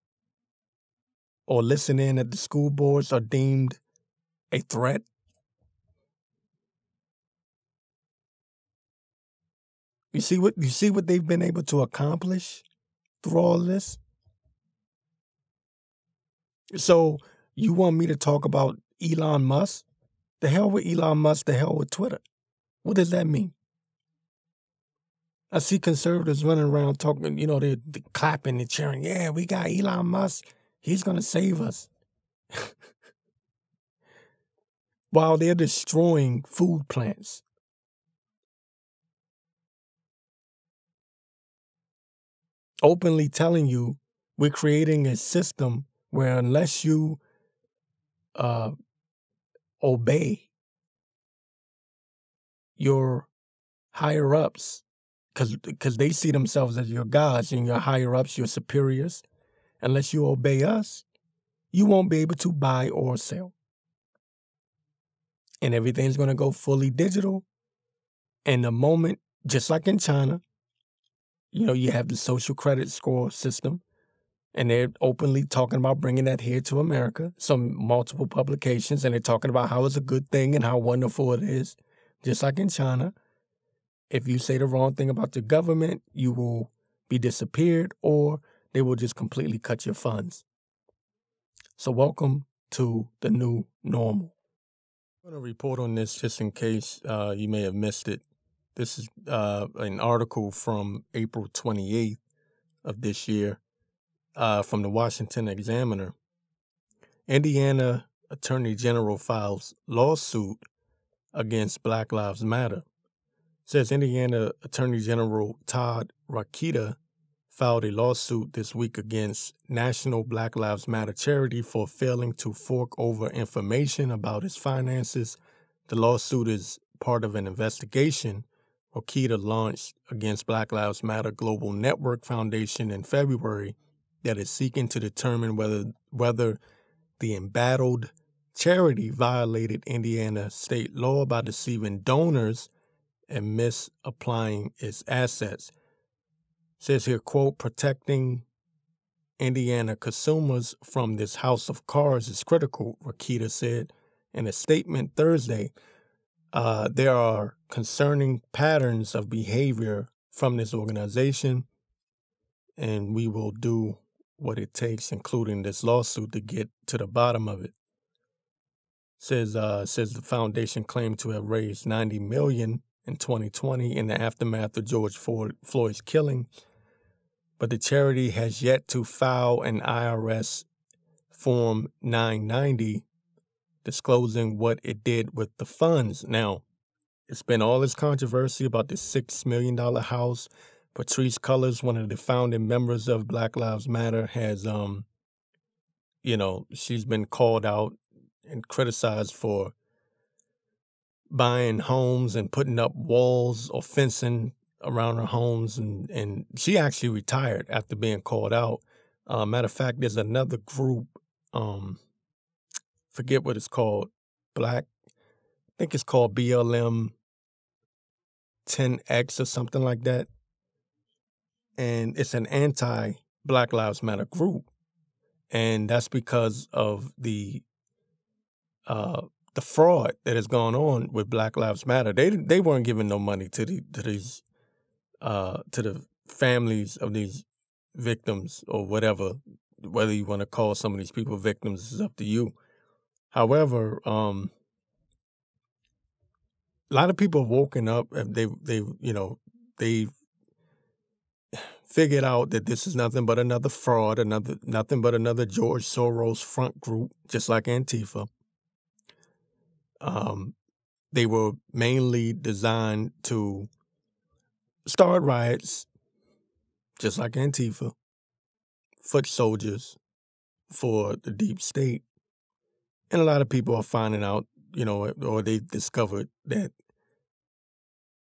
or listen in at the school boards are deemed a threat You see what you see what they've been able to accomplish through all this? So you want me to talk about Elon Musk? The hell with Elon Musk, the hell with Twitter. What does that mean? I see conservatives running around talking, you know, they're, they're clapping and cheering. Yeah, we got Elon Musk. He's going to save us. While they're destroying food plants. openly telling you we're creating a system where unless you uh, obey your higher ups, because they see themselves as your gods and your higher ups, your superiors, unless you obey us, you won't be able to buy or sell. And everything's going to go fully digital. And the moment, just like in China, you know, you have the social credit score system. and they're openly talking about bringing that here to America. Some multiple publications, and they're talking about how it's a good thing and how wonderful it is. Just like in China, if you say the wrong thing about the government, you will be disappeared, or they will just completely cut your funds. So, welcome to the new normal. I'm going to report on this just in case uh, you may have missed it. This is uh, an article from April 28th of this year uh, from the Washington Examiner. Indiana Attorney General files lawsuit against Black Lives Matter. says Indiana Attorney General Todd Rokita filed a lawsuit this week against National Black Lives Matter charity for failing to fork over information about its finances. The lawsuit is part of an investigation Rokita launched against Black Lives Matter Global Network Foundation in February that is seeking to determine whether whether the embattled charity violated Indiana state law by deceiving donors and misapplying its assets says here, quote, protecting Indiana consumers from this house of cards is critical, Rokita said in a statement Thursday. Uh, there are concerning patterns of behavior from this organization, and we will do what it takes, including this lawsuit, to get to the bottom of it. Says uh, says the foundation claimed to have raised 90 million in 2020 in the aftermath of George Floyd's killing but the charity has yet to file an IRS Form 990 disclosing what it did with the funds. Now, it's been all this controversy about the $6 million house. Patrisse Cullors, one of the founding members of Black Lives Matter, has, um, you know, she's been called out and criticized for buying homes and putting up walls or fencing around her homes, and and she actually retired after being called out. Uh, matter of fact, there's another group. Um, forget what it's called. Black, I think it's called BLM 10X or something like that. And it's an anti Black Lives Matter group. And that's because of the uh, the fraud that has gone on with Black Lives Matter. They they weren't giving no money to the to these uh, to the families of these victims or whatever, whether you want to call some of these people victims is up to you. However, um, a lot of people have woken up. They they you know they figured out that this is nothing but another fraud, another nothing but another George Soros front group, just like Antifa. Um, they were mainly designed to start riots, just like Antifa, foot soldiers for the deep state. And a lot of people are finding out, you know, or they discovered that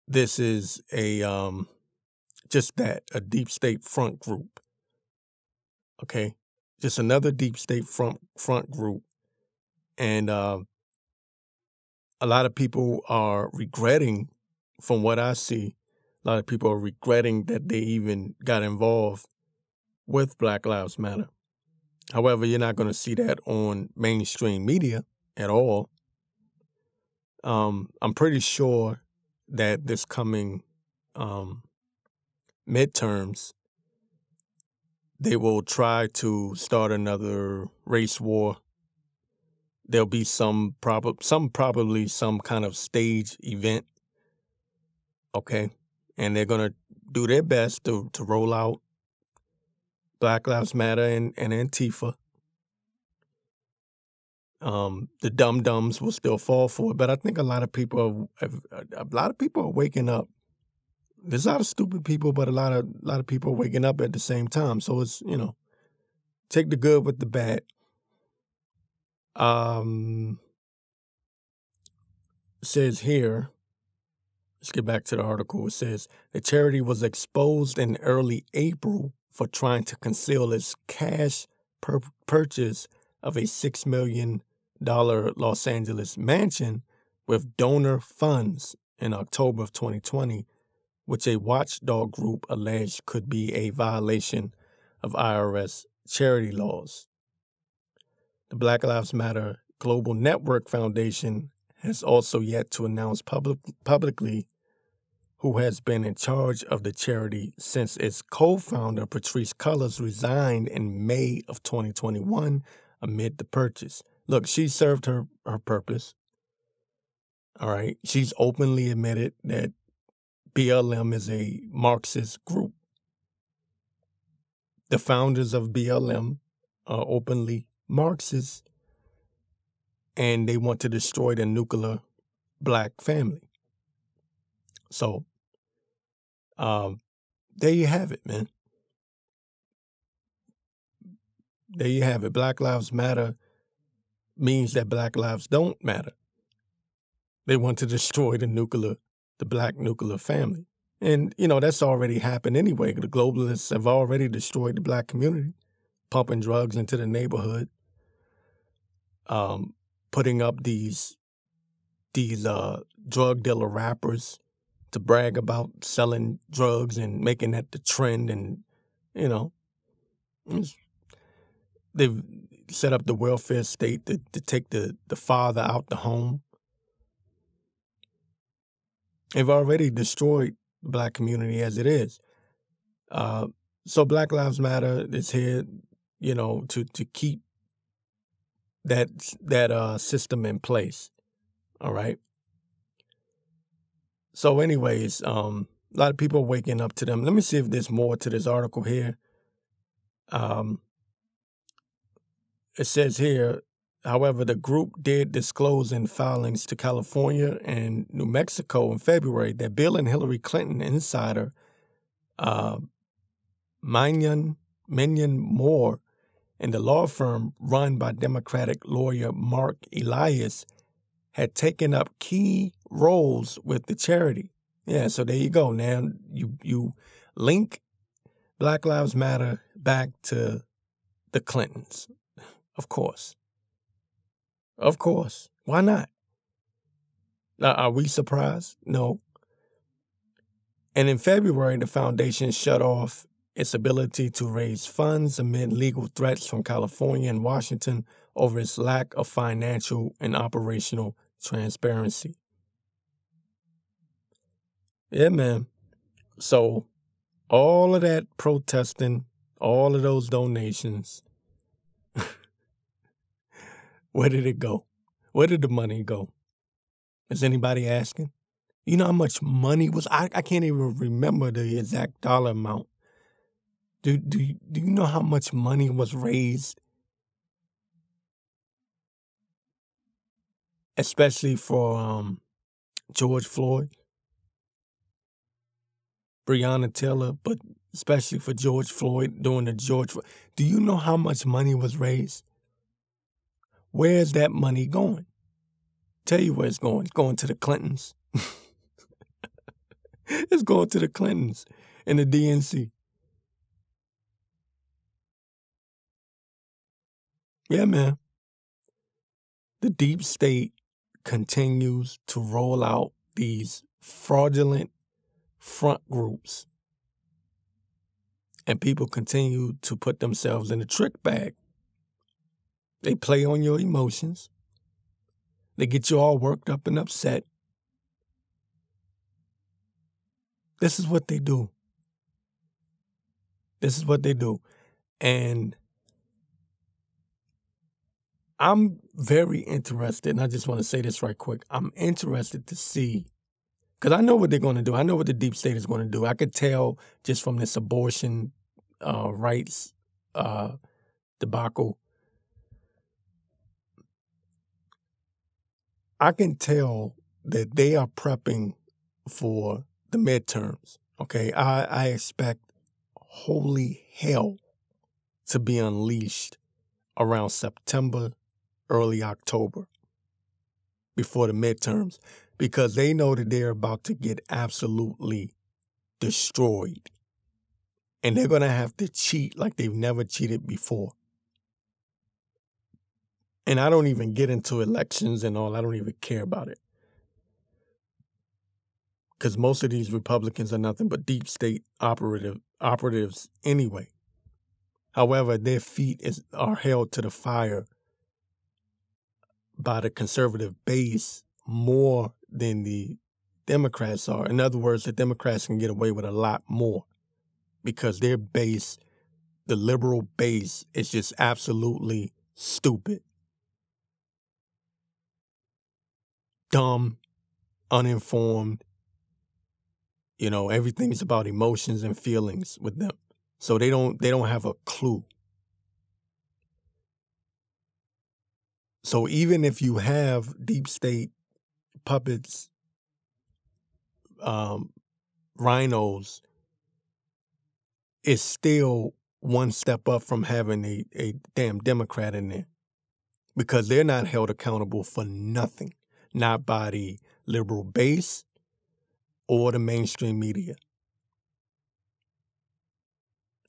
this is a um just that, a deep state front group. Okay. Just another deep state front front group. And uh, a lot of people are regretting from what I see a lot of people are regretting that they even got involved with Black Lives Matter. However, you're not going to see that on mainstream media at all. Um, I'm pretty sure that this coming um, midterms, they will try to start another race war. There'll be some prob- some probably some kind of stage event. Okay, and they're going to do their best to, to roll out Black Lives Matter and, and Antifa. Um, the dum dums will still fall for it, but I think a lot of people have, a lot of people are waking up. There's a lot of stupid people, but a lot of a lot of people are waking up at the same time. So it's you know, take the good with the bad. Um, says here Let's get back to the article. It says the charity was exposed in early April for trying to conceal its cash per- purchase of a $6 million Los Angeles mansion with donor funds in October of 2020, which a watchdog group alleged could be a violation of IRS charity laws. The Black Lives Matter Global Network Foundation has also yet to announce public, publicly who has been in charge of the charity since its co founder, Patrisse Cullors, resigned in May of 2021 amid the purchase. Look, she served her, her purpose. All right. She's openly admitted that BLM is a Marxist group. The founders of BLM are openly Marxist and they want to destroy the nuclear black family. So, um, there you have it, man. There you have it. Black Lives Matter means that Black lives don't matter. They want to destroy the nuclear, the black nuclear family. And, you know, that's already happened anyway. The globalists have already destroyed the black community, pumping drugs into the neighborhood, um, putting up these these uh, drug dealer rappers to brag about selling drugs and making that the trend and you know they've set up the welfare state to, to take the, the father out the home. They've already destroyed the black community as it is. Uh, so black lives matter is here you know to to keep that that uh, system in place. All right so, anyways, um, a lot of people waking up to them. Let me see if there's more to this article here. Um, it says here, however, the group did disclose in filings to California and New Mexico in February that Bill and Hillary Clinton insider uh, Minyon, Minyon Moore and the law firm run by Democratic lawyer Mark Elias had taken up key roles with the charity. Yeah, so there you go. Now you you link Black Lives Matter back to the Clintons. Of course. Of course. Why not? Now, are we surprised? No. And in February, the foundation shut off its ability to raise funds amid legal threats from California and Washington over its lack of financial and operational transparency. Yeah, man. So, all of that protesting, all of those donations, where did it go? Where did the money go? Is anybody asking? You know how much money was? I, I can't even remember the exact dollar amount. Do, do, do you know how much money was raised especially for um, George Floyd, Breonna Taylor, but especially for George Floyd during the George. Do you know how much money was raised? Where's that money going? Tell you where it's going. It's going to the Clintons. it's going to the Clintons and the DNC. Yeah, man. The deep state continues to roll out these fraudulent front groups. And people continue to put themselves in a trick bag. They play on your emotions. They get you all worked up and upset. This is what they do. This is what they do. And I'm very interested, and I just want to say this right quick. I'm interested to see, because I know what they're going to do. I know what the deep state is going to do. I could tell just from this abortion uh, rights uh, debacle. I can tell that they are prepping for the midterms. Okay, I, I expect holy hell to be unleashed around September early October before the midterms because they know that they're about to get absolutely destroyed. And they're going to have to cheat like they've never cheated before. And I don't even get into elections and all, I don't even care about it. Because most of these Republicans are nothing but deep state operative operatives anyway. However, their feet is, are held to the fire by the conservative base more than the Democrats are. In other words, the Democrats can get away with a lot more because their base, the liberal base, is just absolutely stupid, dumb, uninformed. You know, everything's about emotions and feelings with them. So they don't they don't have a clue. So even if you have deep state puppets, um, RINOs, is still one step up from having a, a damn Democrat in there. Because they're not held accountable for nothing, not by the liberal base or the mainstream media.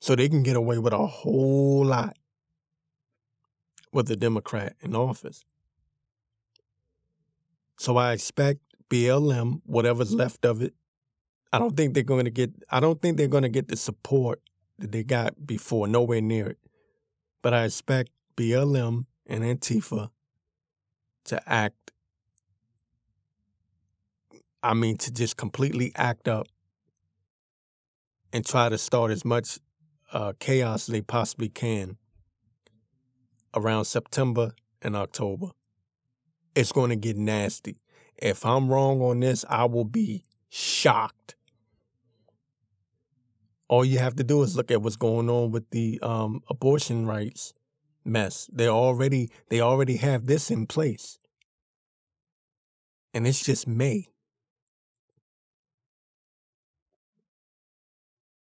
So they can get away with a whole lot with a Democrat in office. So I expect BLM, whatever's left of it, I don't think they're going to get. I don't think they're going to get the support that they got before. Nowhere near it. But I expect BLM and Antifa to act. I mean, to just completely act up and try to start as much uh, chaos as they possibly can around September and October. It's going to get nasty. If I'm wrong on this, I will be shocked. All you have to do is look at what's going on with the um, abortion rights mess. They already they already have this in place. And it's just May.